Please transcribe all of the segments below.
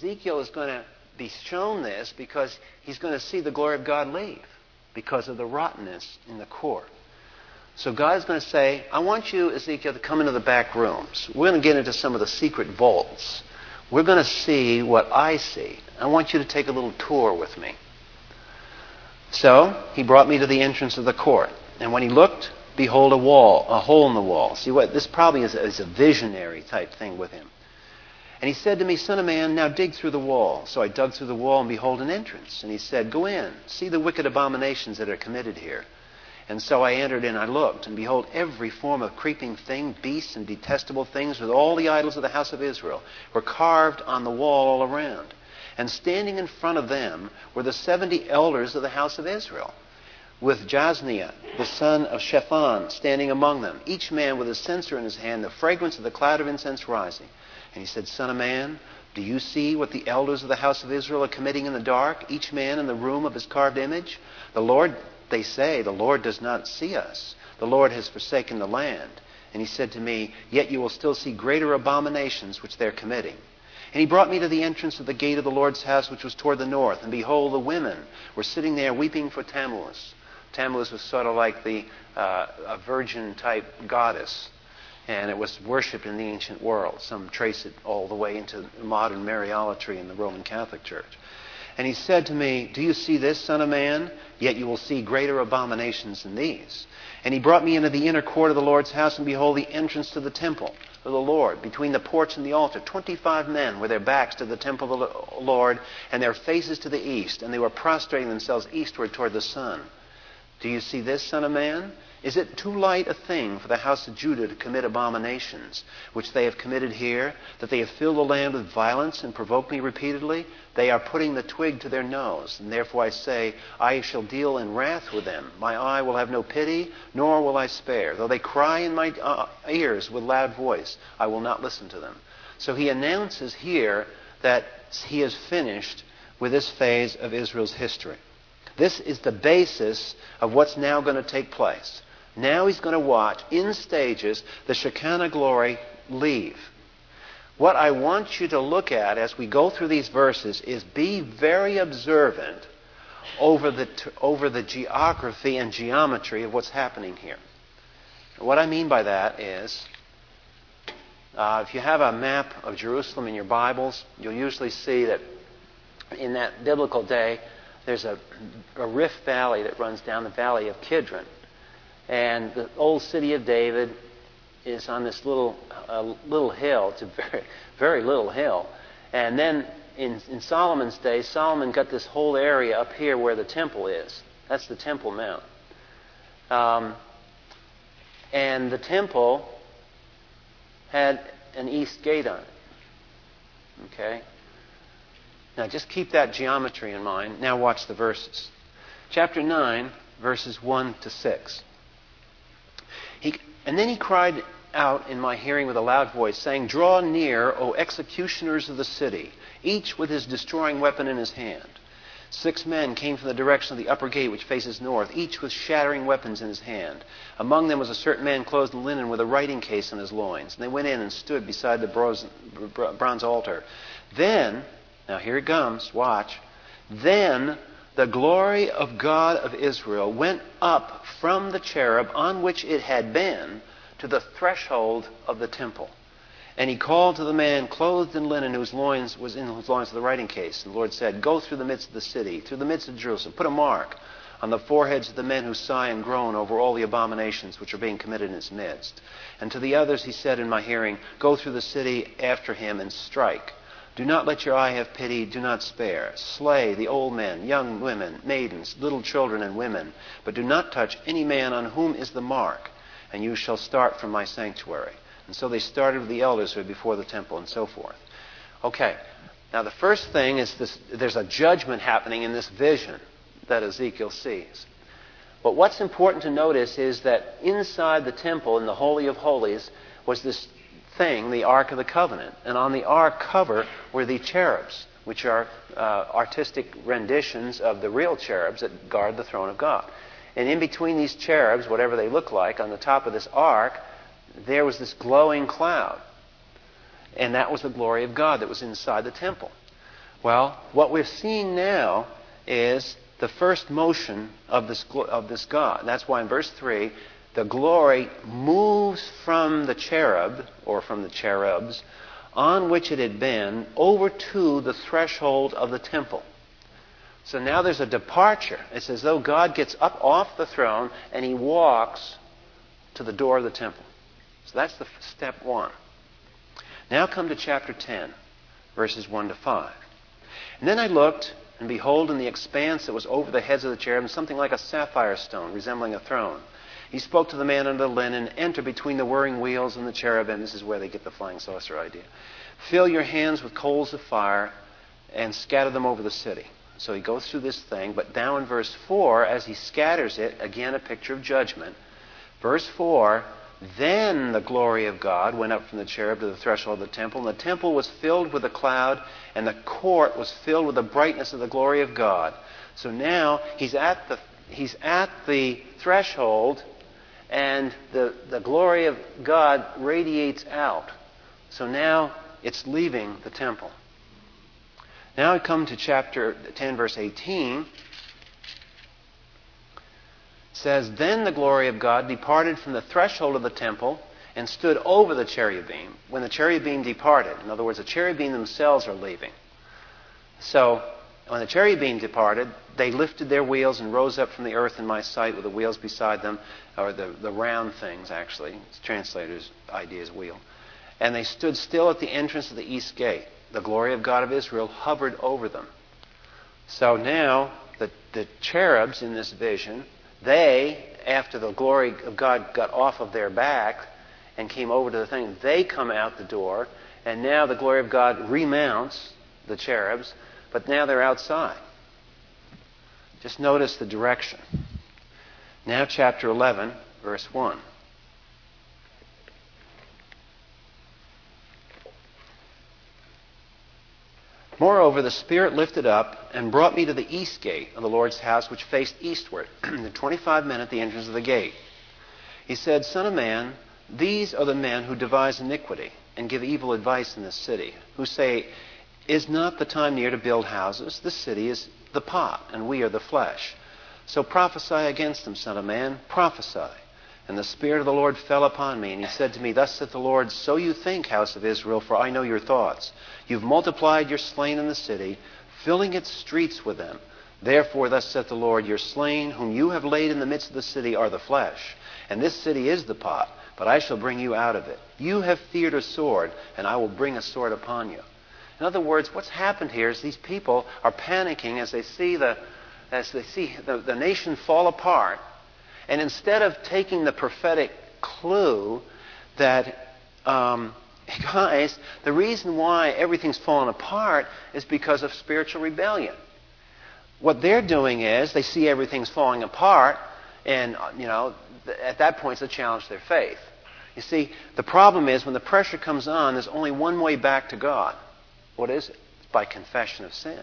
Ezekiel is going to be shown this because he's going to see the glory of God leave because of the rottenness in the core. So God's going to say, I want you, Ezekiel, to come into the back rooms. We're going to get into some of the secret vaults. We're going to see what I see. I want you to take a little tour with me. So he brought me to the entrance of the court. And when he looked, behold, a wall, a hole in the wall. See what? This probably is a, is a visionary type thing with him. And he said to me, Son of man, now dig through the wall. So I dug through the wall, and behold, an entrance. And he said, Go in, see the wicked abominations that are committed here. And so I entered and I looked, and behold, every form of creeping thing, beasts, and detestable things, with all the idols of the house of Israel, were carved on the wall all around. And standing in front of them were the seventy elders of the house of Israel, with Jaazaniah, the son of Shaphan, standing among them, each man with a censer in his hand, the fragrance of the cloud of incense rising. And he said, Son of man, do you see what the elders of the house of Israel are committing in the dark, each man in the room of his carved image? The Lord they say, The Lord does not see us. The Lord has forsaken the land. And he said to me, Yet you will still see greater abominations which they're committing. And he brought me to the entrance of the gate of the Lord's house, which was toward the north. And behold, the women were sitting there weeping for Tammuz. Tammuz was sort of like the uh, a virgin type goddess, and it was worshipped in the ancient world. Some trace it all the way into modern Mariolatry in the Roman Catholic Church. And he said to me, Do you see this, Son of Man? Yet you will see greater abominations than these. And he brought me into the inner court of the Lord's house, and behold, the entrance to the temple of the Lord, between the porch and the altar. Twenty five men with their backs to the temple of the Lord, and their faces to the east, and they were prostrating themselves eastward toward the sun. Do you see this, Son of Man? Is it too light a thing for the house of Judah to commit abominations, which they have committed here, that they have filled the land with violence and provoked me repeatedly? They are putting the twig to their nose, and therefore I say, I shall deal in wrath with them. My eye will have no pity, nor will I spare. Though they cry in my uh, ears with loud voice, I will not listen to them. So he announces here that he is finished with this phase of Israel's history. This is the basis of what's now going to take place. Now he's going to watch in stages the Shekinah glory leave. What I want you to look at as we go through these verses is be very observant over the, over the geography and geometry of what's happening here. What I mean by that is, uh, if you have a map of Jerusalem in your Bibles, you'll usually see that in that biblical day, there's a, a rift valley that runs down the valley of Kidron. And the old city of David is on this little uh, little hill. It's a very very little hill. And then in, in Solomon's day, Solomon got this whole area up here where the temple is. That's the Temple Mount. Um, and the temple had an east gate on it. Okay? Now just keep that geometry in mind. Now watch the verses. Chapter 9, verses 1 to 6. He, and then he cried out in my hearing with a loud voice, saying, Draw near, O executioners of the city, each with his destroying weapon in his hand. Six men came from the direction of the upper gate which faces north, each with shattering weapons in his hand. Among them was a certain man clothed in linen with a writing case on his loins. And they went in and stood beside the bronze altar. Then, now here it comes, watch. Then the glory of God of Israel went up from the cherub on which it had been to the threshold of the temple. And he called to the man clothed in linen whose loins was in whose loins the writing case. And the Lord said, Go through the midst of the city, through the midst of Jerusalem, put a mark on the foreheads of the men who sigh and groan over all the abominations which are being committed in its midst. And to the others he said in my hearing, Go through the city after him and strike do not let your eye have pity. Do not spare. Slay the old men, young women, maidens, little children, and women. But do not touch any man on whom is the mark, and you shall start from my sanctuary. And so they started with the elders who were before the temple and so forth. Okay. Now, the first thing is this there's a judgment happening in this vision that Ezekiel sees. But what's important to notice is that inside the temple, in the Holy of Holies, was this thing, the Ark of the Covenant. And on the Ark cover were the cherubs, which are uh, artistic renditions of the real cherubs that guard the throne of God. And in between these cherubs, whatever they look like, on the top of this ark, there was this glowing cloud. And that was the glory of God that was inside the temple. Well, what we're seeing now is the first motion of this, of this God. That's why in verse 3, the glory moves from the cherub, or from the cherubs, on which it had been, over to the threshold of the temple. So now there's a departure. It's as though God gets up off the throne and he walks to the door of the temple. So that's the step one. Now come to chapter 10, verses 1 to 5. And then I looked, and behold, in the expanse that was over the heads of the cherubim, something like a sapphire stone, resembling a throne. He spoke to the man under the linen, enter between the whirring wheels and the cherubim. This is where they get the flying saucer idea. Fill your hands with coals of fire and scatter them over the city. So he goes through this thing, but now in verse 4, as he scatters it, again a picture of judgment. Verse 4 Then the glory of God went up from the cherub to the threshold of the temple, and the temple was filled with a cloud, and the court was filled with the brightness of the glory of God. So now he's at the, he's at the threshold, and the, the glory of God radiates out. So now it's leaving the temple. Now I come to chapter 10, verse 18. It says, Then the glory of God departed from the threshold of the temple and stood over the cherubim when the cherubim departed. In other words, the cherubim themselves are leaving. So when the cherubim departed, they lifted their wheels and rose up from the earth in my sight with the wheels beside them, or the, the round things, actually. It's translator's idea is wheel. And they stood still at the entrance of the east gate the glory of God of Israel hovered over them. So now, the, the cherubs in this vision, they, after the glory of God got off of their back and came over to the thing, they come out the door, and now the glory of God remounts the cherubs, but now they're outside. Just notice the direction. Now, chapter 11, verse 1. Moreover, the Spirit lifted up and brought me to the east gate of the Lord's house, which faced eastward, the 25 men at the entrance of the gate. He said, Son of man, these are the men who devise iniquity and give evil advice in this city, who say, Is not the time near to build houses? The city is the pot, and we are the flesh. So prophesy against them, Son of man, prophesy. And the Spirit of the Lord fell upon me, and he said to me, Thus saith the Lord, So you think, house of Israel, for I know your thoughts. You've multiplied your slain in the city, filling its streets with them. Therefore, thus saith the Lord, Your slain, whom you have laid in the midst of the city, are the flesh. And this city is the pot, but I shall bring you out of it. You have feared a sword, and I will bring a sword upon you. In other words, what's happened here is these people are panicking as they see the, as they see the, the nation fall apart and instead of taking the prophetic clue that, um, guys, the reason why everything's fallen apart is because of spiritual rebellion. What they're doing is they see everything's falling apart, and, you know, at that point, it's a challenge to their faith. You see, the problem is when the pressure comes on, there's only one way back to God. What is it? It's by confession of sin.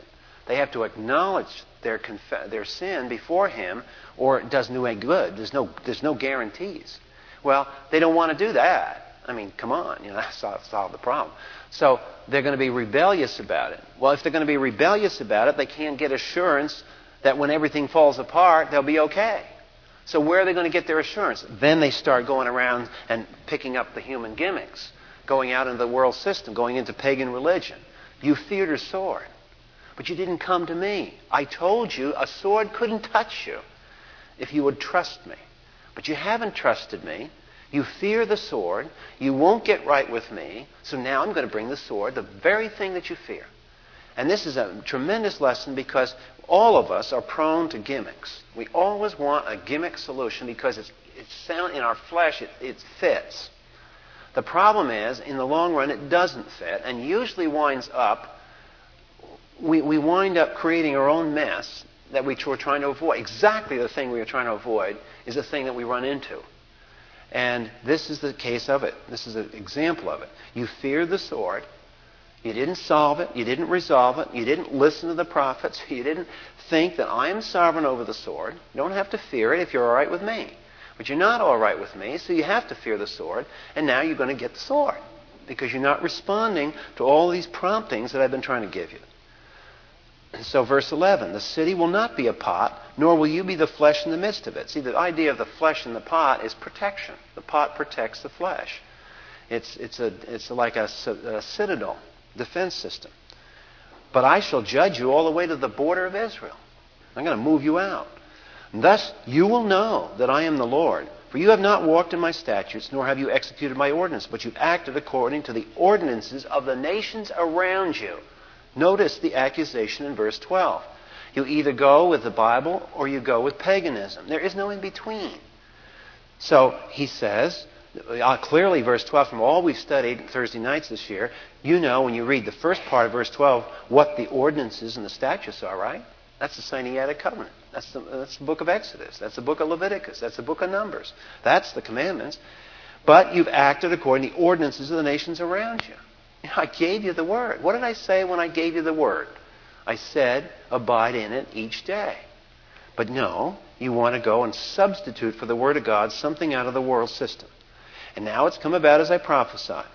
They have to acknowledge their, conf- their sin before Him, or it does no good. There's no, there's no guarantees. Well, they don't want to do that. I mean, come on, you know, that's not the problem. So they're going to be rebellious about it. Well, if they're going to be rebellious about it, they can't get assurance that when everything falls apart, they'll be okay. So where are they going to get their assurance? Then they start going around and picking up the human gimmicks, going out into the world system, going into pagan religion. You feared a sword. But you didn't come to me. I told you a sword couldn't touch you if you would trust me. But you haven't trusted me. You fear the sword. You won't get right with me. So now I'm going to bring the sword, the very thing that you fear. And this is a tremendous lesson because all of us are prone to gimmicks. We always want a gimmick solution because it's, it's sound in our flesh, it, it fits. The problem is, in the long run, it doesn't fit and usually winds up we, we wind up creating our own mess that we were trying to avoid. Exactly the thing we were trying to avoid is the thing that we run into. And this is the case of it. This is an example of it. You fear the sword. You didn't solve it. You didn't resolve it. You didn't listen to the prophets. You didn't think that I am sovereign over the sword. You don't have to fear it if you're all right with me. But you're not all right with me, so you have to fear the sword. And now you're going to get the sword because you're not responding to all these promptings that I've been trying to give you. So, verse 11 the city will not be a pot, nor will you be the flesh in the midst of it. See, the idea of the flesh in the pot is protection. The pot protects the flesh, it's, it's, a, it's like a, a citadel, defense system. But I shall judge you all the way to the border of Israel. I'm going to move you out. Thus you will know that I am the Lord. For you have not walked in my statutes, nor have you executed my ordinance, but you've acted according to the ordinances of the nations around you. Notice the accusation in verse 12. You either go with the Bible or you go with paganism. There is no in between. So he says, uh, clearly, verse 12, from all we've studied Thursday nights this year, you know when you read the first part of verse 12 what the ordinances and the statutes are, right? That's the Sinaitic covenant. That's the, that's the book of Exodus. That's the book of Leviticus. That's the book of Numbers. That's the commandments. But you've acted according to the ordinances of the nations around you. I gave you the word. What did I say when I gave you the word? I said, abide in it each day. But no, you want to go and substitute for the word of God something out of the world system. And now it's come about as I prophesied.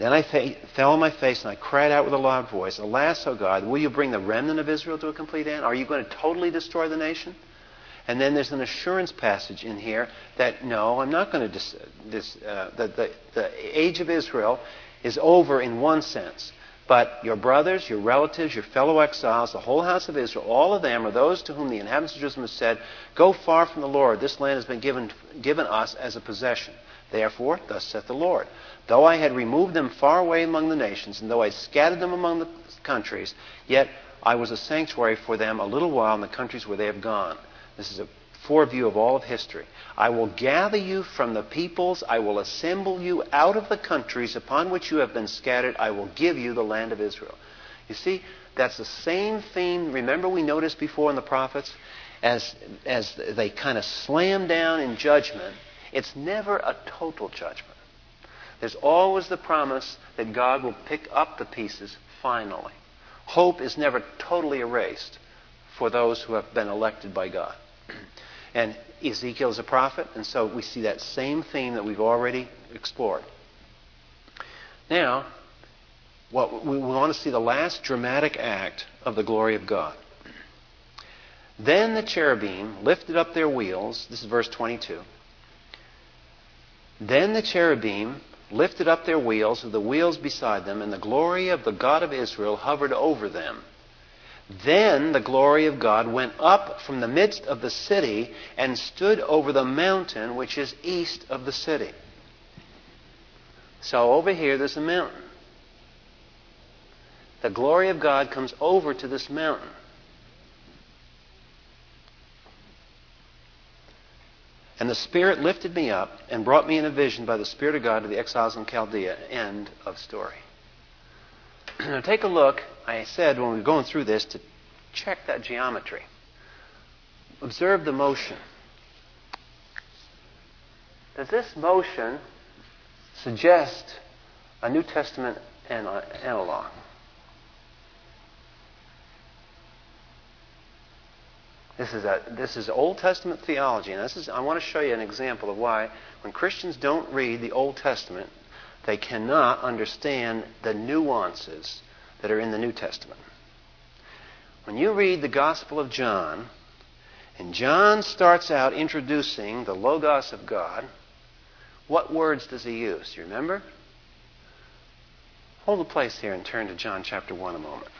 Then I fell on my face and I cried out with a loud voice, Alas, O God, will you bring the remnant of Israel to a complete end? Are you going to totally destroy the nation? And then there's an assurance passage in here that no, I'm not going to. Dis, dis, uh, the, the, the age of Israel is over in one sense. But your brothers, your relatives, your fellow exiles, the whole house of Israel, all of them are those to whom the inhabitants of Jerusalem have said, Go far from the Lord. This land has been given, given us as a possession. Therefore, thus saith the Lord Though I had removed them far away among the nations, and though I scattered them among the countries, yet I was a sanctuary for them a little while in the countries where they have gone. This is a foreview of all of history. I will gather you from the peoples. I will assemble you out of the countries upon which you have been scattered. I will give you the land of Israel. You see, that's the same theme. Remember, we noticed before in the prophets, as, as they kind of slam down in judgment, it's never a total judgment. There's always the promise that God will pick up the pieces finally. Hope is never totally erased for those who have been elected by God. And Ezekiel is a prophet, and so we see that same theme that we've already explored. Now, what we want to see the last dramatic act of the glory of God. Then the cherubim lifted up their wheels. This is verse 22. Then the cherubim lifted up their wheels with the wheels beside them, and the glory of the God of Israel hovered over them. Then the glory of God went up from the midst of the city and stood over the mountain which is east of the city. So over here, there's a mountain. The glory of God comes over to this mountain. And the Spirit lifted me up and brought me in a vision by the Spirit of God to the exiles in Chaldea. End of story. now take a look. I said when we were going through this to check that geometry. Observe the motion. Does this motion suggest a New Testament uh, analog? This is, a, this is Old Testament theology. And this is, I want to show you an example of why, when Christians don't read the Old Testament, they cannot understand the nuances that are in the New Testament. When you read the Gospel of John, and John starts out introducing the Logos of God, what words does he use? You remember? Hold the place here and turn to John chapter 1 a moment.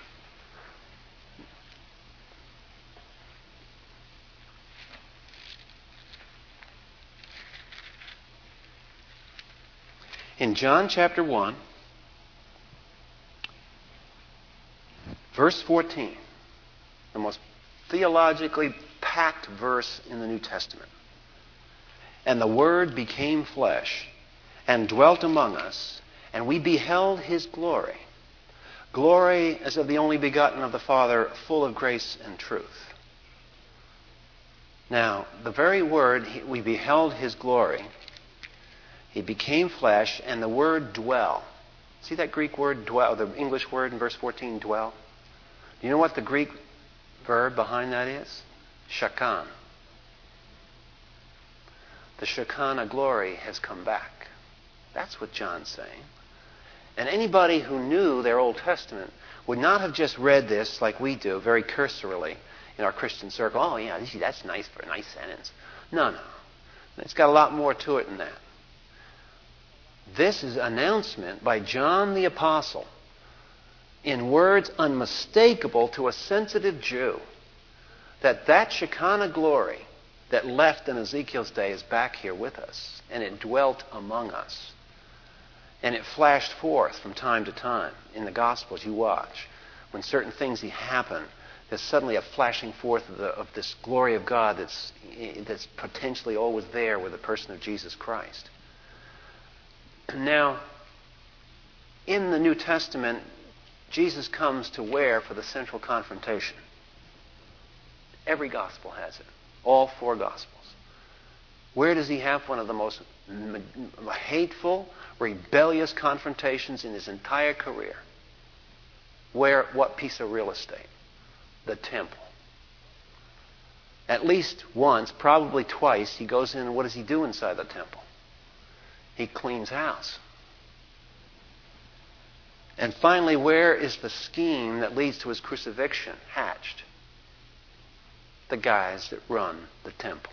In John chapter 1, verse 14, the most theologically packed verse in the New Testament. And the Word became flesh and dwelt among us, and we beheld his glory. Glory as of the only begotten of the Father, full of grace and truth. Now, the very word, we beheld his glory, he became flesh, and the word dwell. See that Greek word dwell, the English word in verse 14, dwell? Do you know what the Greek verb behind that is? Shakan. The Shekinah glory has come back. That's what John's saying. And anybody who knew their Old Testament would not have just read this like we do, very cursorily in our Christian circle. Oh, yeah, that's nice for a nice sentence. No, no. It's got a lot more to it than that. This is announcement by John the Apostle in words unmistakable to a sensitive Jew that that Shekinah glory that left in Ezekiel's day is back here with us, and it dwelt among us. And it flashed forth from time to time in the Gospels you watch. When certain things happen, there's suddenly a flashing forth of, the, of this glory of God that's, that's potentially always there with the person of Jesus Christ. Now, in the New Testament, Jesus comes to where for the central confrontation? Every gospel has it. All four gospels. Where does he have one of the most hateful, rebellious confrontations in his entire career? Where, what piece of real estate? The temple. At least once, probably twice, he goes in and what does he do inside the temple? He cleans house. And finally, where is the scheme that leads to his crucifixion hatched? The guys that run the temple.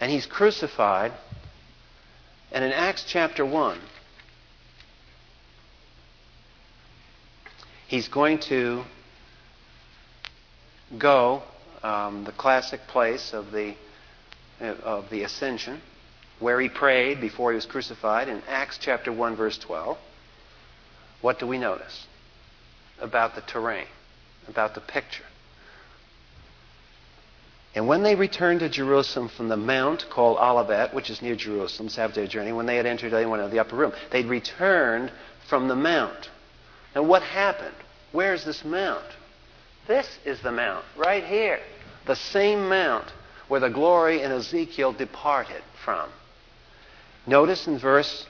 And he's crucified. And in Acts chapter 1, he's going to go, um, the classic place of the, of the ascension, where he prayed before he was crucified, in Acts chapter 1, verse 12 what do we notice about the terrain, about the picture? And when they returned to Jerusalem from the mount called Olivet, which is near Jerusalem, Sabbath journey, when they had entered of the upper room, they'd returned from the mount. Now, what happened? Where's this mount? This is the mount, right here. The same mount where the glory in Ezekiel departed from. Notice in verse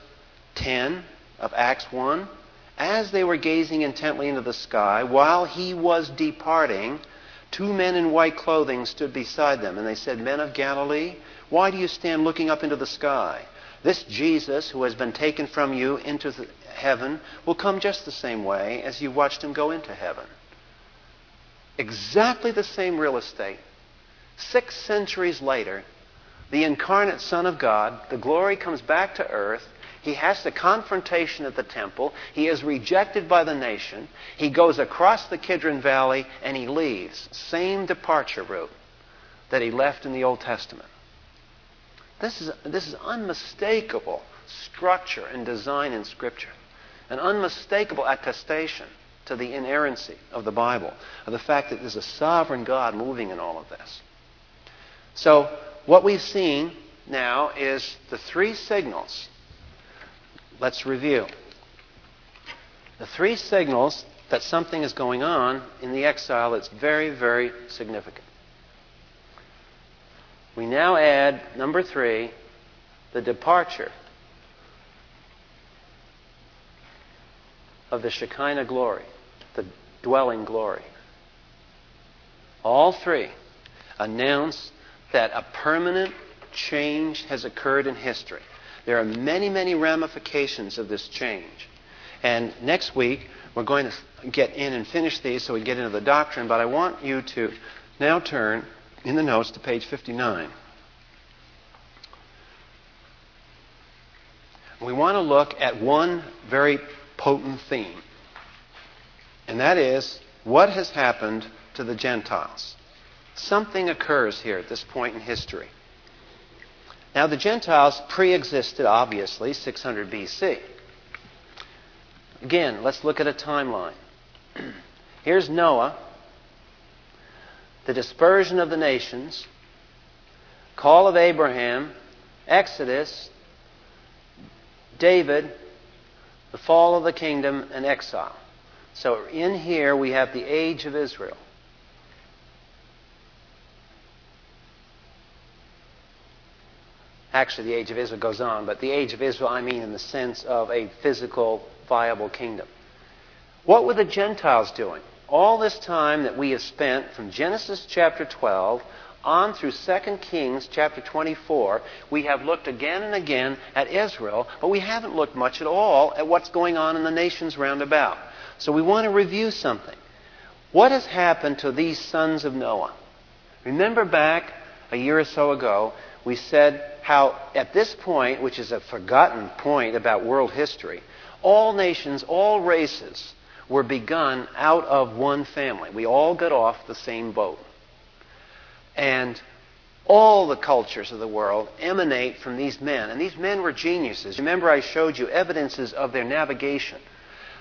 10 of Acts 1 as they were gazing intently into the sky, while he was departing, two men in white clothing stood beside them. And they said, Men of Galilee, why do you stand looking up into the sky? This Jesus, who has been taken from you into heaven, will come just the same way as you watched him go into heaven. Exactly the same real estate. Six centuries later, the incarnate Son of God, the glory comes back to earth he has the confrontation at the temple. He is rejected by the nation. He goes across the Kidron Valley and he leaves. Same departure route that he left in the Old Testament. This is, this is unmistakable structure and design in Scripture, an unmistakable attestation to the inerrancy of the Bible, of the fact that there's a sovereign God moving in all of this. So, what we've seen now is the three signals Let's review. The three signals that something is going on in the exile that's very, very significant. We now add, number three, the departure of the Shekinah glory, the dwelling glory. All three announce that a permanent change has occurred in history. There are many, many ramifications of this change. And next week, we're going to get in and finish these so we get into the doctrine, but I want you to now turn in the notes to page 59. We want to look at one very potent theme, and that is what has happened to the Gentiles. Something occurs here at this point in history. Now, the Gentiles pre existed, obviously, 600 BC. Again, let's look at a timeline. Here's Noah, the dispersion of the nations, call of Abraham, Exodus, David, the fall of the kingdom, and exile. So in here we have the age of Israel. Actually, the age of Israel goes on, but the age of Israel, I mean in the sense of a physical, viable kingdom. What were the Gentiles doing? All this time that we have spent from Genesis chapter 12 on through 2 Kings chapter 24, we have looked again and again at Israel, but we haven't looked much at all at what's going on in the nations round about. So we want to review something. What has happened to these sons of Noah? Remember back a year or so ago, we said how at this point, which is a forgotten point about world history, all nations, all races were begun out of one family. We all got off the same boat. And all the cultures of the world emanate from these men. And these men were geniuses. Remember, I showed you evidences of their navigation.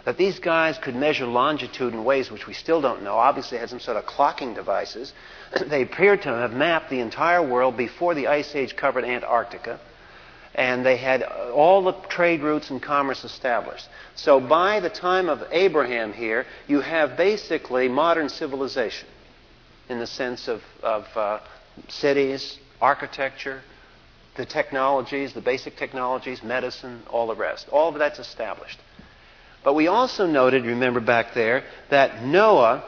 That these guys could measure longitude in ways which we still don't know. Obviously, they had some sort of clocking devices. they appeared to have mapped the entire world before the Ice Age covered Antarctica and they had all the trade routes and commerce established. So by the time of Abraham here, you have basically modern civilization in the sense of, of uh, cities, architecture, the technologies, the basic technologies, medicine, all the rest. All of that's established. But we also noted, remember back there, that Noah,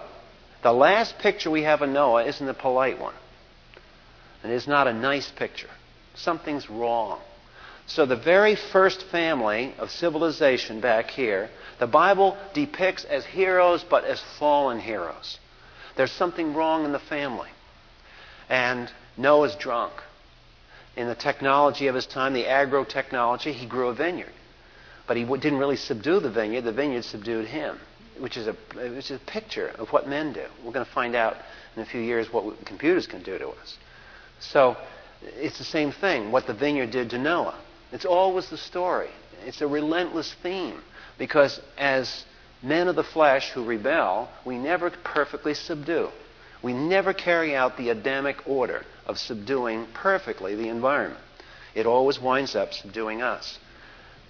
the last picture we have of Noah isn't a polite one. And is not a nice picture. Something's wrong. So, the very first family of civilization back here, the Bible depicts as heroes, but as fallen heroes. There's something wrong in the family. And Noah's drunk. In the technology of his time, the agro technology, he grew a vineyard. But he didn't really subdue the vineyard, the vineyard subdued him, which is a, which is a picture of what men do. We're going to find out in a few years what computers can do to us. So, it's the same thing, what the vineyard did to Noah. It's always the story. It's a relentless theme because as men of the flesh who rebel, we never perfectly subdue. We never carry out the Adamic order of subduing perfectly the environment. It always winds up subduing us.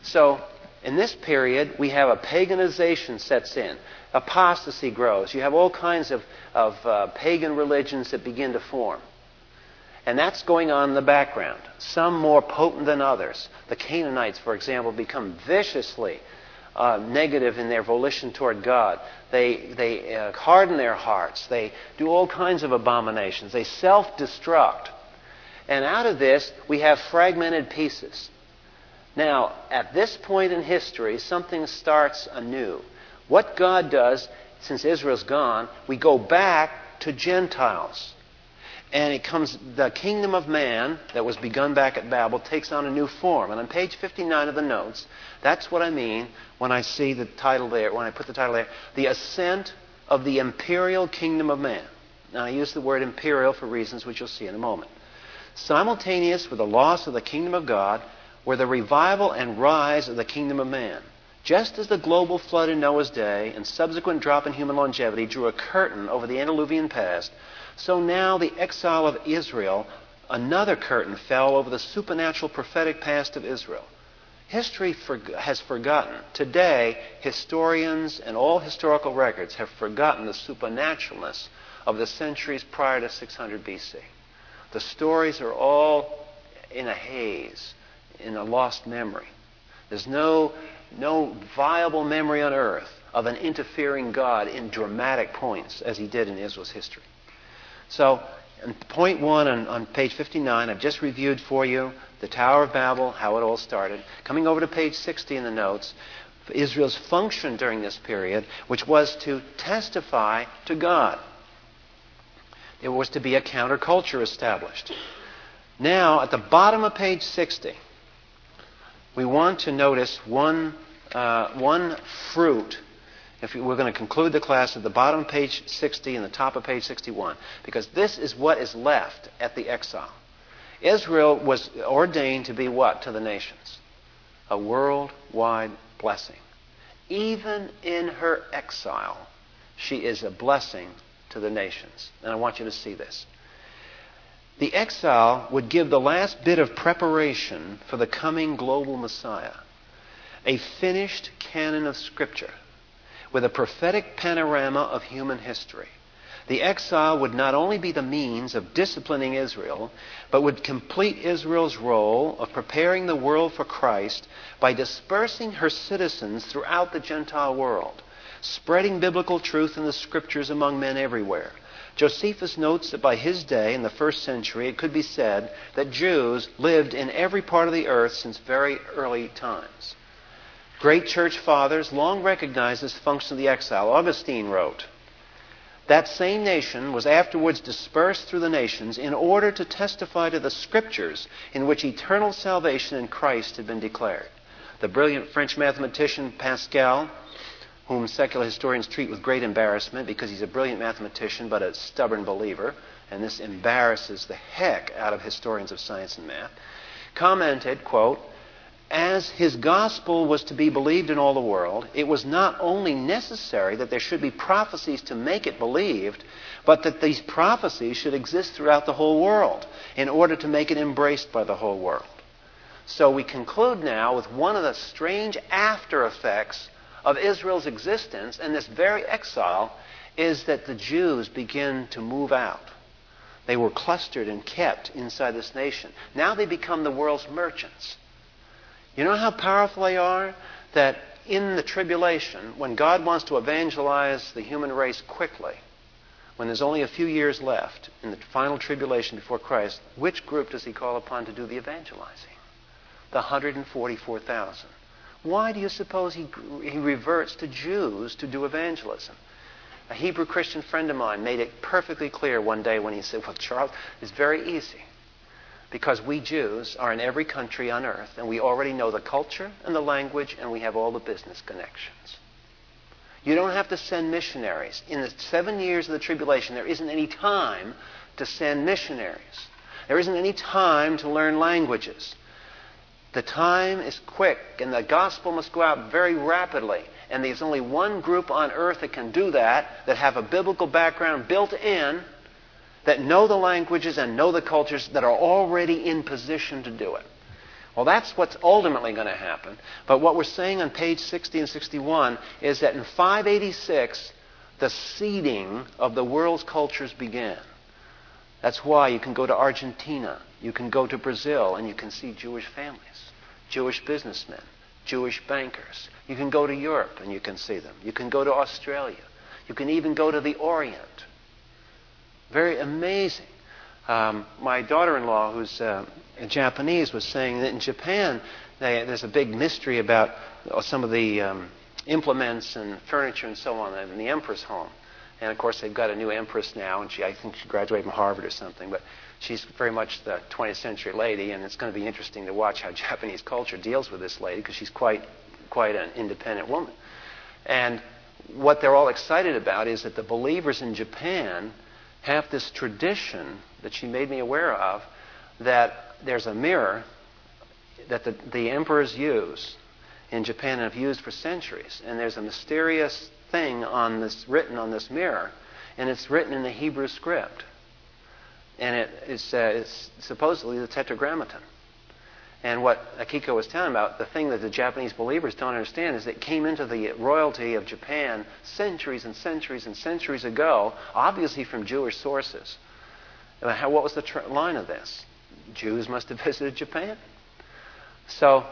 So, in this period, we have a paganization sets in. Apostasy grows. You have all kinds of, of uh, pagan religions that begin to form. And that's going on in the background, some more potent than others. The Canaanites, for example, become viciously uh, negative in their volition toward God. They, they uh, harden their hearts. They do all kinds of abominations. They self destruct. And out of this, we have fragmented pieces. Now, at this point in history, something starts anew. What God does, since Israel's gone, we go back to Gentiles. And it comes, the kingdom of man that was begun back at Babel takes on a new form. And on page 59 of the notes, that's what I mean when I see the title there, when I put the title there, The Ascent of the Imperial Kingdom of Man. Now, I use the word imperial for reasons which you'll see in a moment. Simultaneous with the loss of the kingdom of God were the revival and rise of the kingdom of man. Just as the global flood in Noah's day and subsequent drop in human longevity drew a curtain over the antediluvian past, so now the exile of Israel, another curtain fell over the supernatural prophetic past of Israel. History for, has forgotten. Today, historians and all historical records have forgotten the supernaturalness of the centuries prior to 600 BC. The stories are all in a haze, in a lost memory. There's no, no viable memory on earth of an interfering God in dramatic points as he did in Israel's history. So, point one on, on page 59, I've just reviewed for you the Tower of Babel, how it all started. Coming over to page 60 in the notes, Israel's function during this period, which was to testify to God. There was to be a counterculture established. Now, at the bottom of page 60, we want to notice one, uh, one fruit if we're going to conclude the class at the bottom of page 60 and the top of page 61, because this is what is left at the exile. Israel was ordained to be what to the nations? A worldwide blessing. Even in her exile, she is a blessing to the nations. And I want you to see this. The exile would give the last bit of preparation for the coming global Messiah, a finished canon of Scripture with a prophetic panorama of human history. The exile would not only be the means of disciplining Israel, but would complete Israel's role of preparing the world for Christ by dispersing her citizens throughout the Gentile world, spreading biblical truth in the scriptures among men everywhere, Josephus notes that by his day, in the first century, it could be said that Jews lived in every part of the earth since very early times. Great church fathers long recognized this function of the exile. Augustine wrote, that same nation was afterwards dispersed through the nations in order to testify to the scriptures in which eternal salvation in Christ had been declared. The brilliant French mathematician Pascal, whom secular historians treat with great embarrassment because he's a brilliant mathematician but a stubborn believer, and this embarrasses the heck out of historians of science and math, commented, quote, as his gospel was to be believed in all the world, it was not only necessary that there should be prophecies to make it believed, but that these prophecies should exist throughout the whole world in order to make it embraced by the whole world. So we conclude now with one of the strange after effects of Israel's existence and this very exile is that the Jews begin to move out. They were clustered and kept inside this nation. Now they become the world's merchants. You know how powerful they are? That in the tribulation, when God wants to evangelize the human race quickly, when there's only a few years left in the final tribulation before Christ, which group does he call upon to do the evangelizing? The 144,000. Why do you suppose he, he reverts to Jews to do evangelism? A Hebrew Christian friend of mine made it perfectly clear one day when he said, Well, Charles, it's very easy because we Jews are in every country on earth, and we already know the culture and the language, and we have all the business connections. You don't have to send missionaries. In the seven years of the tribulation, there isn't any time to send missionaries. There isn't any time to learn languages. The time is quick, and the gospel must go out very rapidly. And there's only one group on earth that can do that, that have a biblical background built in, that know the languages and know the cultures that are already in position to do it. Well, that's what's ultimately going to happen. But what we're saying on page 60 and 61 is that in 586, the seeding of the world's cultures began. That's why you can go to Argentina, you can go to Brazil, and you can see Jewish families, Jewish businessmen, Jewish bankers. You can go to Europe and you can see them. You can go to Australia. You can even go to the Orient very amazing. Um, my daughter-in-law, who's uh, Japanese, was saying that in Japan they, there's a big mystery about some of the um, implements and furniture and so on in the empress home. And of course, they've got a new empress now, and she, I think she graduated from Harvard or something. But she's very much the 20th century lady, and it's going to be interesting to watch how Japanese culture deals with this lady because she's quite, quite an independent woman. And what they're all excited about is that the believers in Japan have this tradition that she made me aware of that there's a mirror that the, the emperors use in Japan and have used for centuries. And there's a mysterious thing on this written on this mirror, and it's written in the Hebrew script. And it's, uh, it's supposedly the Tetragrammaton. And what Akiko was telling about, the thing that the Japanese believers don't understand is it came into the royalty of Japan centuries and centuries and centuries ago, obviously from Jewish sources. What was the tr- line of this? Jews must have visited Japan. So,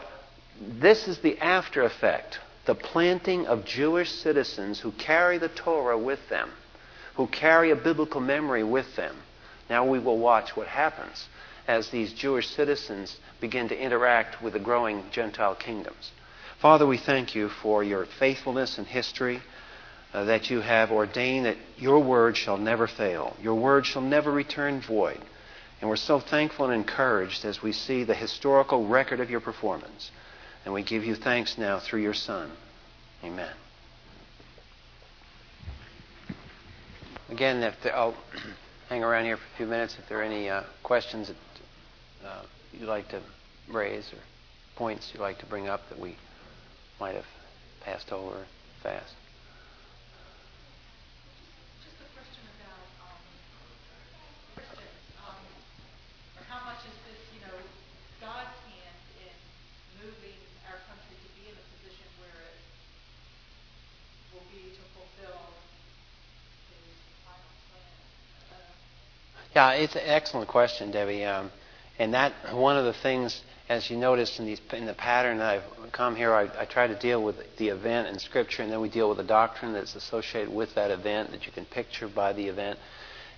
this is the after effect the planting of Jewish citizens who carry the Torah with them, who carry a biblical memory with them. Now we will watch what happens as these Jewish citizens begin to interact with the growing Gentile kingdoms. Father, we thank you for your faithfulness in history, uh, that you have ordained that your word shall never fail, your word shall never return void. And we're so thankful and encouraged as we see the historical record of your performance. And we give you thanks now through your Son. Amen. Again, if I'll hang around here for a few minutes if there are any uh, questions uh, you'd like to raise or points you'd like to bring up that we might have passed over fast? Yeah, it's an excellent question, Debbie. Um, and that one of the things, as you notice in, these, in the pattern that I've come here, I, I try to deal with the event in Scripture, and then we deal with the doctrine that's associated with that event that you can picture by the event.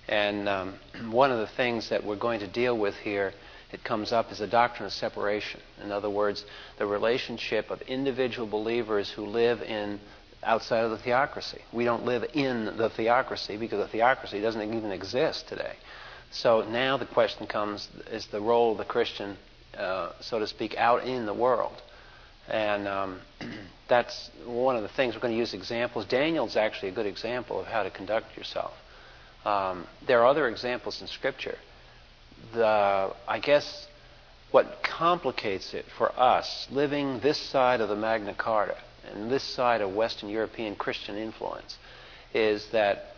And um, one of the things that we're going to deal with here, it comes up, is the doctrine of separation. In other words, the relationship of individual believers who live in outside of the theocracy. We don't live in the theocracy because the theocracy doesn't even exist today. So now the question comes is the role of the Christian, uh, so to speak, out in the world. And um, that's one of the things we're going to use examples. Daniel's actually a good example of how to conduct yourself. Um, there are other examples in Scripture. The, I guess what complicates it for us living this side of the Magna Carta and this side of Western European Christian influence is that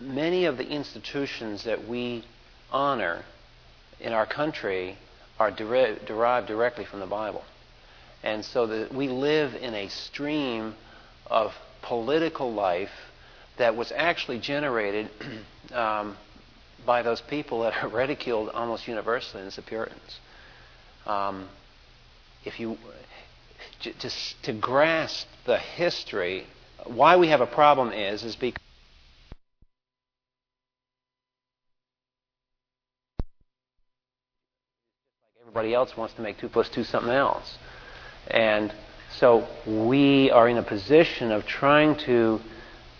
many of the institutions that we honor in our country are derived directly from the Bible. And so that we live in a stream of political life that was actually generated um, by those people that are ridiculed almost universally as the Puritans. Um, if you to, to grasp the history, why we have a problem is is because everybody else wants to make two plus two something else, and so we are in a position of trying to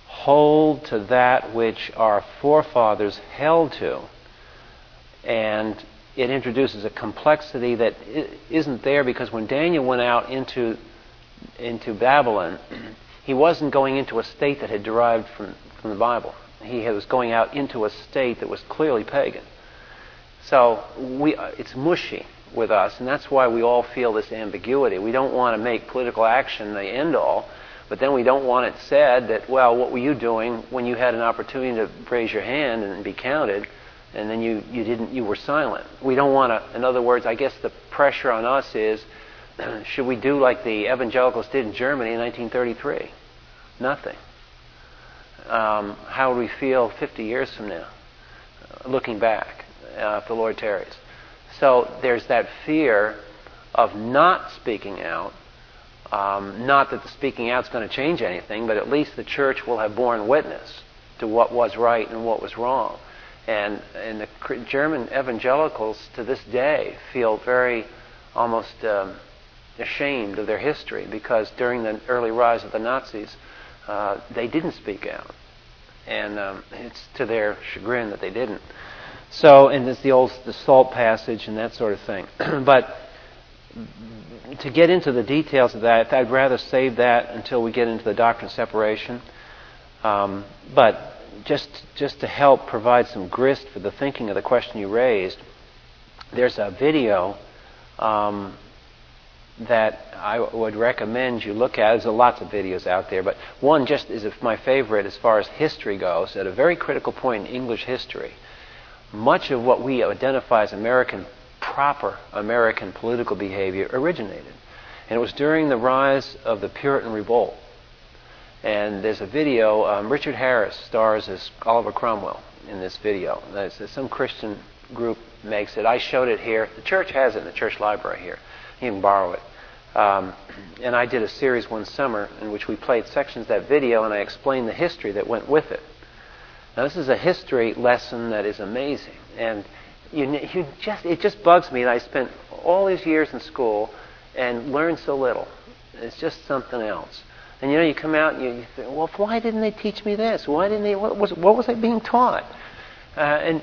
hold to that which our forefathers held to, and it introduces a complexity that isn't there because when Daniel went out into into Babylon, he wasn't going into a state that had derived from, from the Bible. He was going out into a state that was clearly pagan. So we, it's mushy with us, and that's why we all feel this ambiguity. We don't want to make political action the end all, but then we don't want it said that, well, what were you doing when you had an opportunity to raise your hand and be counted? and then you, you didn't you were silent. We don't want to. In other words, I guess the pressure on us is, should we do like the evangelicals did in Germany in 1933? Nothing. Um, how would we feel 50 years from now, looking back, uh, if the Lord tarries? So there's that fear of not speaking out. Um, not that the speaking out is going to change anything, but at least the church will have borne witness to what was right and what was wrong. And, and the German evangelicals to this day feel very almost um, ashamed of their history because during the early rise of the Nazis, uh, they didn't speak out. And um, it's to their chagrin that they didn't. So, and it's the old the salt passage and that sort of thing. but to get into the details of that, I'd rather save that until we get into the doctrine of separation. Um, but just just to help provide some grist for the thinking of the question you raised, there's a video um, that I would recommend you look at. There's lots of videos out there, but one just is my favorite as far as history goes. At a very critical point in English history, much of what we identify as American proper American political behavior originated, and it was during the rise of the Puritan revolt. And there's a video. Um, Richard Harris stars as Oliver Cromwell in this video. That's, some Christian group makes it. I showed it here. The church has it in the church library here. You can borrow it. Um, and I did a series one summer in which we played sections of that video and I explained the history that went with it. Now, this is a history lesson that is amazing. And you, you just, it just bugs me that I spent all these years in school and learned so little. It's just something else. And you know, you come out and you, you think, well, why didn't they teach me this? Why didn't they? What was what was I being taught? Uh, and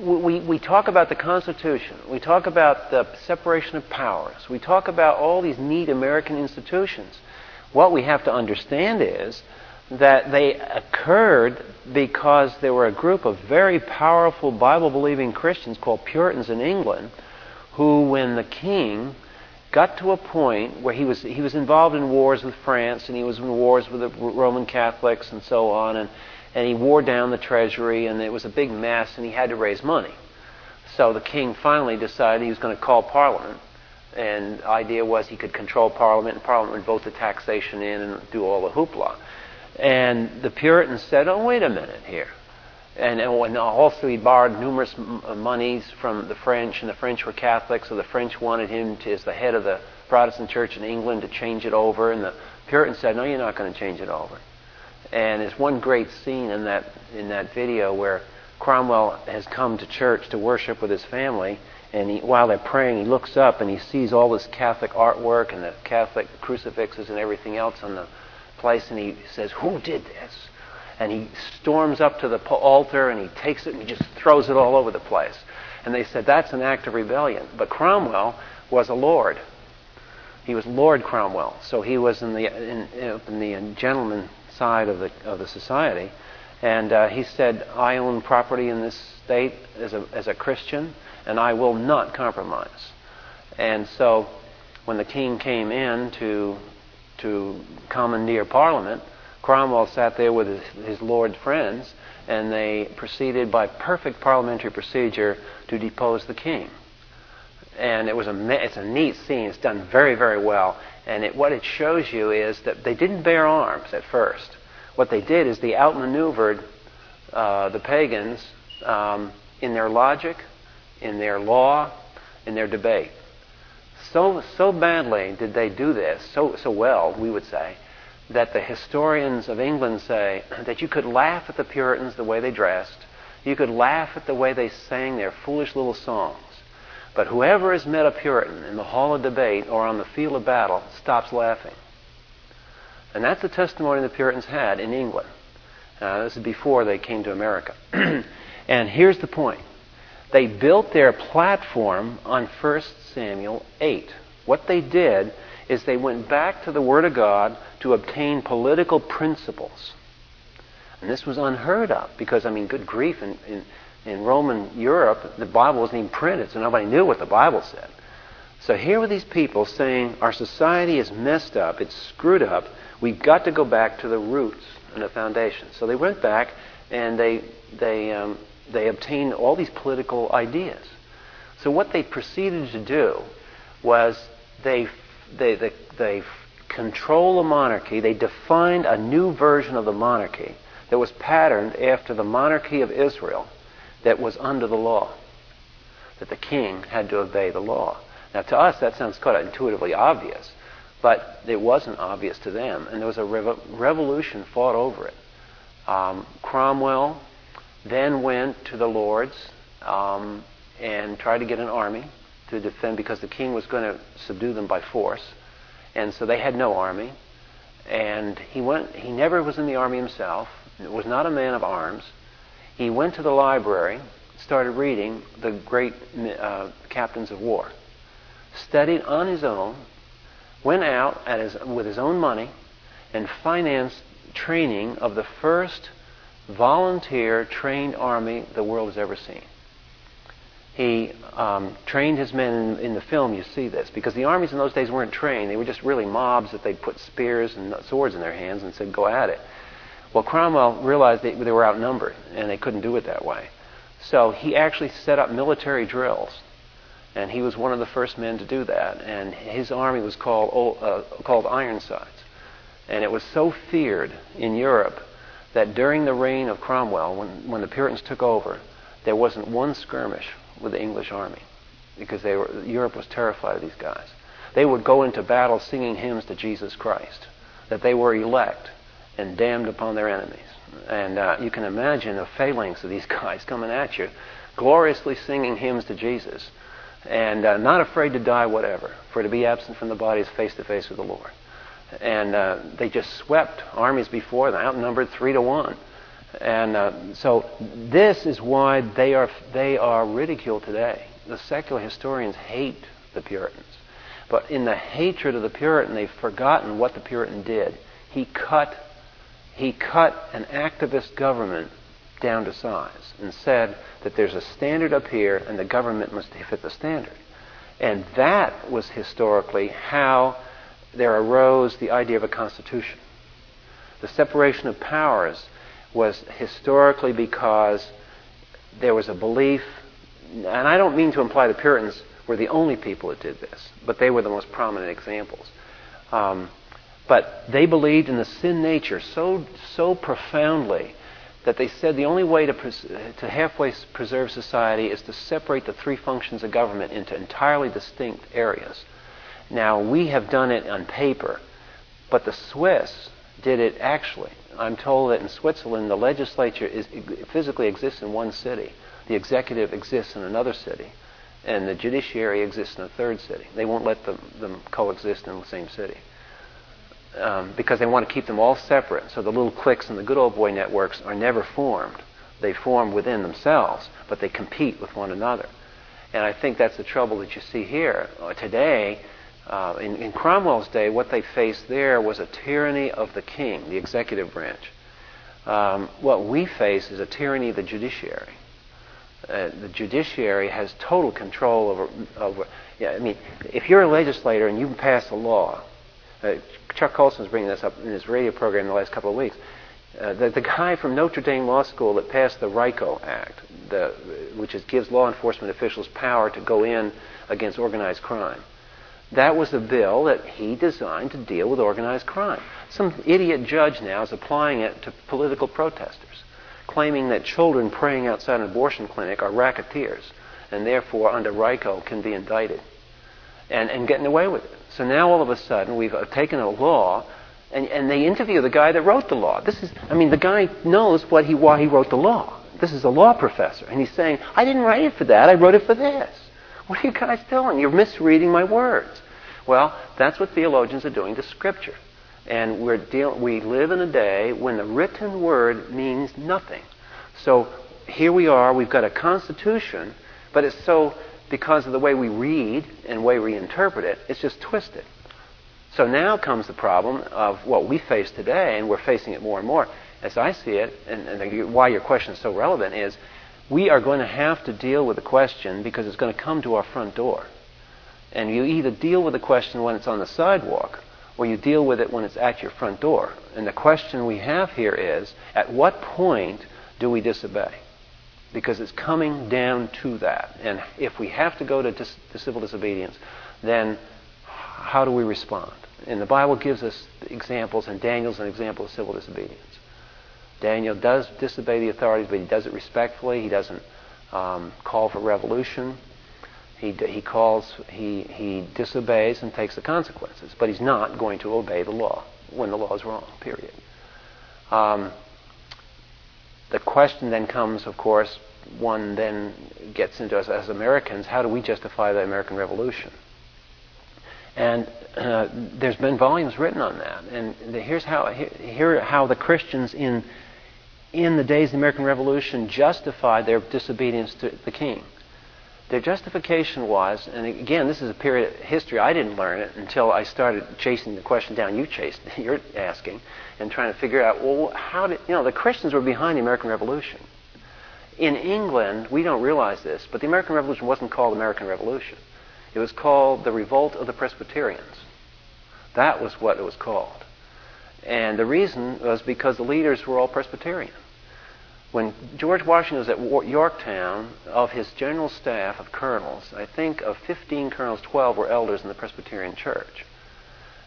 we we talk about the Constitution. We talk about the separation of powers. We talk about all these neat American institutions. What we have to understand is that they occurred because there were a group of very powerful Bible believing Christians called Puritans in England who, when the king got to a point where he was he was involved in wars with France and he was in wars with the Roman Catholics and so on and and he wore down the treasury and it was a big mess and he had to raise money. So the king finally decided he was going to call parliament and the idea was he could control parliament and parliament would vote the taxation in and do all the hoopla. And the Puritans said, "Oh, wait a minute here and, and also he borrowed numerous uh, monies from the French, and the French were Catholics, so the French wanted him to, as the head of the Protestant church in England to change it over, and the Puritans said, "No, you're not going to change it over." And there's one great scene in that in that video where Cromwell has come to church to worship with his family, and he, while they're praying, he looks up and he sees all this Catholic artwork and the Catholic crucifixes and everything else on the place, and he says, Who did this? And he storms up to the altar and he takes it and he just throws it all over the place. And they said, That's an act of rebellion. But Cromwell was a lord. He was Lord Cromwell. So he was in the, in, in the gentleman side of the, of the society. And uh, he said, I own property in this state as a, as a Christian, and I will not compromise. And so when the king came in to, to commandeer Parliament, Cromwell sat there with his, his lord friends, and they proceeded by perfect parliamentary procedure to depose the king. And it was a, it's a neat scene. It's done very, very well. And it, what it shows you is that they didn't bear arms at first. What they did is they outmaneuvered uh, the pagans um, in their logic, in their law, in their debate. So, so badly did they do this, so, so well, we would say, that the historians of England say that you could laugh at the Puritans the way they dressed, you could laugh at the way they sang their foolish little songs. But whoever has met a Puritan in the hall of debate or on the field of battle stops laughing. And that's the testimony the Puritans had in England. Uh, this is before they came to America. and here's the point they built their platform on 1 Samuel 8. What they did is they went back to the Word of God to obtain political principles. And this was unheard of because, I mean, good grief, in, in, in Roman Europe, the Bible wasn't even printed, so nobody knew what the Bible said. So here were these people saying, Our society is messed up, it's screwed up, we've got to go back to the roots and the foundation. So they went back and they, they, um, they obtained all these political ideas. So what they proceeded to do was they, they, they, they control the monarchy. They defined a new version of the monarchy that was patterned after the monarchy of Israel that was under the law, that the king had to obey the law. Now, to us, that sounds quite intuitively obvious, but it wasn't obvious to them, and there was a revo- revolution fought over it. Um, Cromwell then went to the Lords um, and tried to get an army to defend because the king was going to subdue them by force. And so they had no army. And he went he never was in the army himself, was not a man of arms. He went to the library, started reading the great uh, captains of war, studied on his own, went out his, with his own money, and financed training of the first volunteer trained army the world has ever seen. He um, trained his men in, in, the film. You see this because the armies in those days weren't trained; they were just really mobs that they put spears and swords in their hands and said, "Go at it." Well, Cromwell realized they, they were outnumbered and they couldn't do it that way, so he actually set up military drills, and he was one of the first men to do that. And his army was called uh, called Ironsides, and it was so feared in Europe that during the reign of Cromwell, when when the Puritans took over, there wasn't one skirmish with the English army because they were, Europe was terrified of these guys. They would go into battle singing hymns to Jesus Christ, that they were elect and damned upon their enemies. And uh, you can imagine the phalanx of these guys coming at you, gloriously singing hymns to Jesus, and uh, not afraid to die whatever, for to be absent from the body is face to face with the Lord. And uh, they just swept armies before them, outnumbered three to one. And uh, so this is why they are, they are ridiculed today. The secular historians hate the Puritans. But in the hatred of the Puritan, they've forgotten what the Puritan did. He cut, he cut an activist government down to size and said that there's a standard up here and the government must fit the standard. And that was historically how there arose the idea of a constitution. The separation of powers was historically because there was a belief, and I don't mean to imply the Puritans were the only people that did this, but they were the most prominent examples. Um, but they believed in the sin nature so so profoundly that they said the only way to, pres- to halfway preserve society is to separate the three functions of government into entirely distinct areas. Now we have done it on paper, but the Swiss did it actually I'm told that in Switzerland, the legislature is, physically exists in one city. The executive exists in another city. And the judiciary exists in a third city. They won't let them, them coexist in the same city. Um, because they want to keep them all separate. So the little cliques and the good old boy networks are never formed. They form within themselves, but they compete with one another. And I think that's the trouble that you see here. Today, uh, in, in, Cromwell's day, what they faced there was a tyranny of the king, the executive branch. Um, what we face is a tyranny of the judiciary. Uh, the judiciary has total control over. over yeah, I mean, if you're a legislator and you can pass a law, uh, Chuck Colson's bringing this up in his radio program the last couple of weeks. Uh, the, the, guy from Notre Dame Law School that passed the RICO Act, the, which is, gives law enforcement officials power to go in against organized crime. That was a bill that he designed to deal with organized crime. Some idiot judge now is applying it to political protesters, claiming that children praying outside an abortion clinic are racketeers and therefore under RICO can be indicted and, and getting away with it. So now all of a sudden we've uh, taken a law and, and they interview the guy that wrote the law. This is, I mean, the guy knows what he, why he wrote the law. This is a law professor. And he's saying, I didn't write it for that. I wrote it for this. What are you guys doing? You're misreading my words. Well, that's what theologians are doing to Scripture. And we're deal- we live in a day when the written word means nothing. So here we are, we've got a constitution, but it's so, because of the way we read and way we interpret it, it's just twisted. So now comes the problem of what we face today, and we're facing it more and more. As I see it, and, and why your question is so relevant, is we are going to have to deal with the question because it's going to come to our front door. And you either deal with the question when it's on the sidewalk, or you deal with it when it's at your front door. And the question we have here is at what point do we disobey? Because it's coming down to that. And if we have to go to, dis- to civil disobedience, then how do we respond? And the Bible gives us examples, and Daniel's an example of civil disobedience. Daniel does disobey the authorities, but he does it respectfully. He doesn't um, call for revolution. He, he calls, he, he disobeys and takes the consequences, but he's not going to obey the law when the law is wrong, period. Um, the question then comes, of course, one then gets into us as Americans how do we justify the American Revolution? And uh, there's been volumes written on that. And the, here's how here how the Christians in in the days of the American Revolution justified their disobedience to the king. Their justification was, and again, this is a period of history. I didn't learn it until I started chasing the question down you chased, you're asking, and trying to figure out, well, how did you know the Christians were behind the American Revolution? In England, we don't realize this, but the American Revolution wasn't called American Revolution. It was called the Revolt of the Presbyterians. That was what it was called. And the reason was because the leaders were all Presbyterian. When George Washington was at Yorktown, of his general staff of colonels, I think of 15 colonels, 12 were elders in the Presbyterian Church.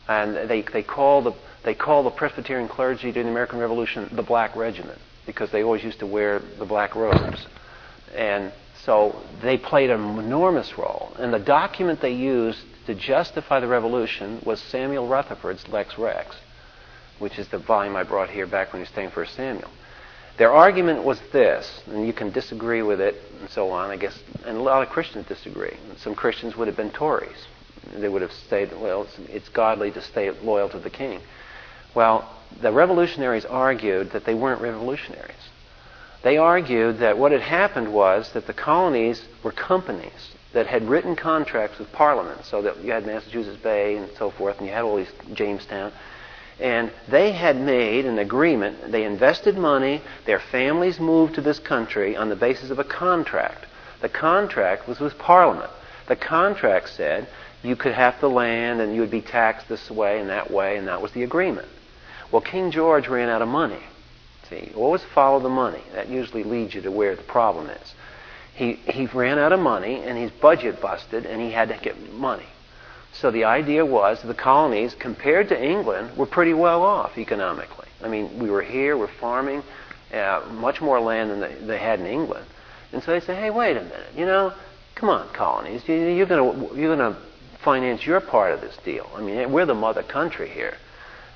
And they, they, call the, call the Presbyterian clergy during the American Revolution the Black Regiment because they always used to wear the black robes. And so they played an enormous role. And the document they used to justify the revolution was Samuel Rutherford's Lex Rex, which is the volume I brought here back when he was studying First Samuel. Their argument was this, and you can disagree with it and so on, I guess, and a lot of Christians disagree. Some Christians would have been Tories. They would have said, well, it's, it's godly to stay loyal to the king. Well, the revolutionaries argued that they weren't revolutionaries. They argued that what had happened was that the colonies were companies that had written contracts with Parliament, so that you had Massachusetts Bay and so forth, and you had all these Jamestown. And they had made an agreement. They invested money. Their families moved to this country on the basis of a contract. The contract was with Parliament. The contract said you could have the land and you would be taxed this way and that way, and that was the agreement. Well, King George ran out of money. See, always follow the money. That usually leads you to where the problem is. He, he ran out of money and his budget busted and he had to get money. So the idea was the colonies, compared to England, were pretty well off economically. I mean, we were here, we're farming, uh, much more land than they, they had in England. And so they said, hey, wait a minute, you know, come on, colonies, you, you're going you're to finance your part of this deal. I mean, we're the mother country here.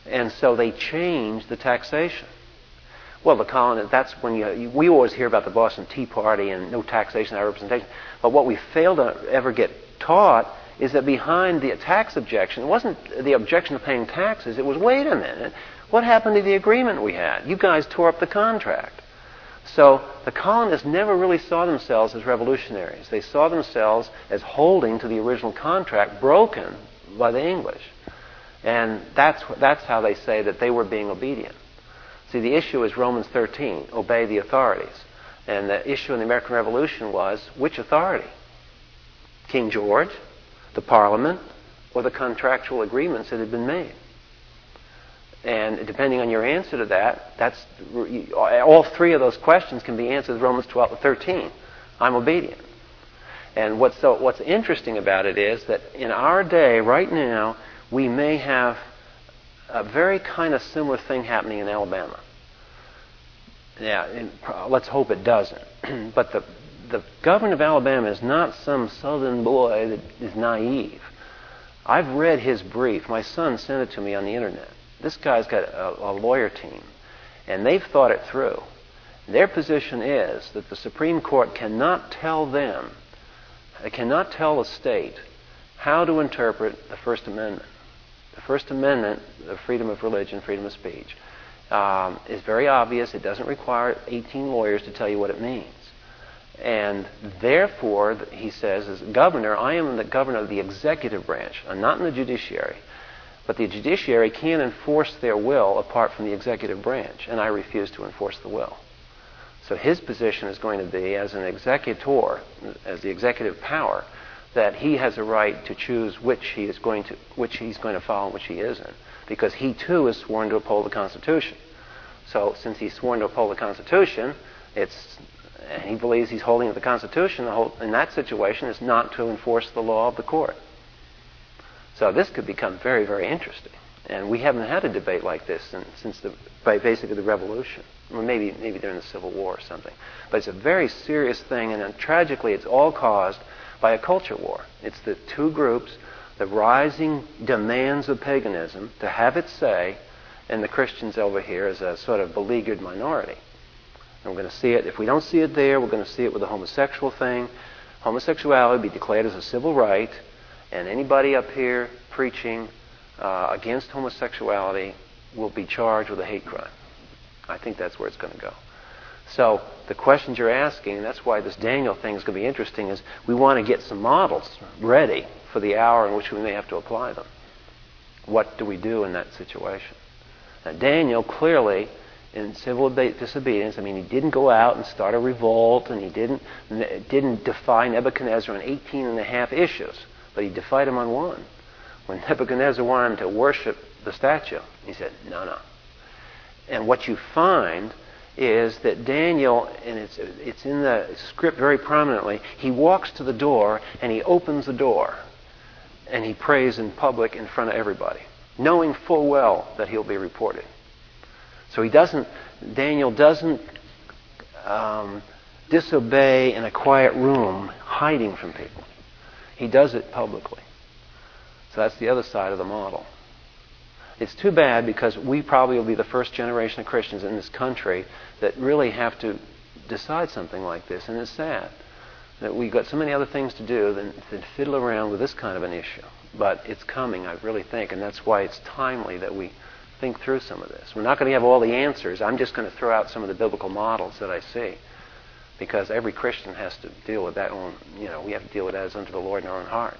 And so they changed the taxation. Well, the colonists, that's when you, we always hear about the Boston Tea Party and no taxation, no representation. But what we fail to ever get taught is that behind the tax objection, it wasn't the objection to paying taxes. It was, wait a minute, what happened to the agreement we had? You guys tore up the contract. So the colonists never really saw themselves as revolutionaries. They saw themselves as holding to the original contract broken by the English. And that's, that's how they say that they were being obedient. See, the issue is Romans 13 obey the authorities. And the issue in the American Revolution was which authority? King George, the Parliament, or the contractual agreements that had been made? And depending on your answer to that, that's all three of those questions can be answered Romans 12 to 13. I'm obedient. And what's so what's interesting about it is that in our day, right now, we may have a very kind of similar thing happening in Alabama. Yeah, let's hope it doesn't. but the the governor of Alabama is not some southern boy that is naive. I've read his brief. My son sent it to me on the internet. This guy's got a, a lawyer team, and they've thought it through. Their position is that the Supreme Court cannot tell them, it cannot tell a state how to interpret the First Amendment. The First Amendment, the freedom of religion, freedom of speech, um, is very obvious. It doesn't require 18 lawyers to tell you what it means. And therefore, he says, as governor, I am the governor of the executive branch. I'm not in the judiciary. But the judiciary can't enforce their will apart from the executive branch, and I refuse to enforce the will. So his position is going to be, as an executor, as the executive power, that he has a right to choose which he is going to, which he's going to follow and which he isn't, because he too is sworn to uphold the Constitution. So since he's sworn to uphold the Constitution, it's and he believes he's holding the Constitution. The whole, in that situation, is not to enforce the law of the court. So this could become very, very interesting. And we haven't had a debate like this since, the, basically the Revolution, or maybe maybe during the Civil War or something. But it's a very serious thing, and tragically, it's all caused by a culture war. It's the two groups, the rising demands of paganism to have its say, and the Christians over here as a sort of beleaguered minority. And we're going to see it. If we don't see it there, we're going to see it with the homosexual thing. Homosexuality be declared as a civil right and anybody up here preaching uh, against homosexuality will be charged with a hate crime. I think that's where it's going to go. So the questions you're asking, and that's why this Daniel thing is going to be interesting, is we want to get some models ready for the hour in which we may have to apply them. What do we do in that situation? Now, Daniel clearly, in civil disobedience, I mean, he didn't go out and start a revolt, and he didn't didn't defy Nebuchadnezzar on 18 and a half issues. But he defied him on one. When Nebuchadnezzar wanted him to worship the statue, he said, no, no. And what you find is that Daniel, and it's, it's in the script very prominently, he walks to the door and he opens the door and he prays in public in front of everybody, knowing full well that he'll be reported. So he doesn't, Daniel doesn't um, disobey in a quiet room, hiding from people. He does it publicly. So that's the other side of the model. It's too bad because we probably will be the first generation of Christians in this country that really have to decide something like this. And it's sad that we've got so many other things to do than to fiddle around with this kind of an issue. But it's coming, I really think, and that's why it's timely that we think through some of this. We're not going to have all the answers. I'm just going to throw out some of the biblical models that I see because every Christian has to deal with that own, you know, we have to deal with that as unto the Lord in our own hearts.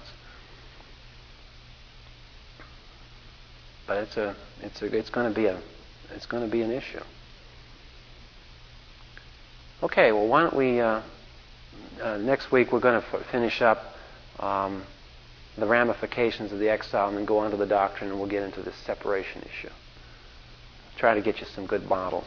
But it's a, it's a, it's going to be a, it's going to be an issue. Okay, well, why don't we, uh, uh, next week we're going to f- finish up um, the ramifications of the exile and then go on to the doctrine and we'll get into this separation issue. Try to get you some good models.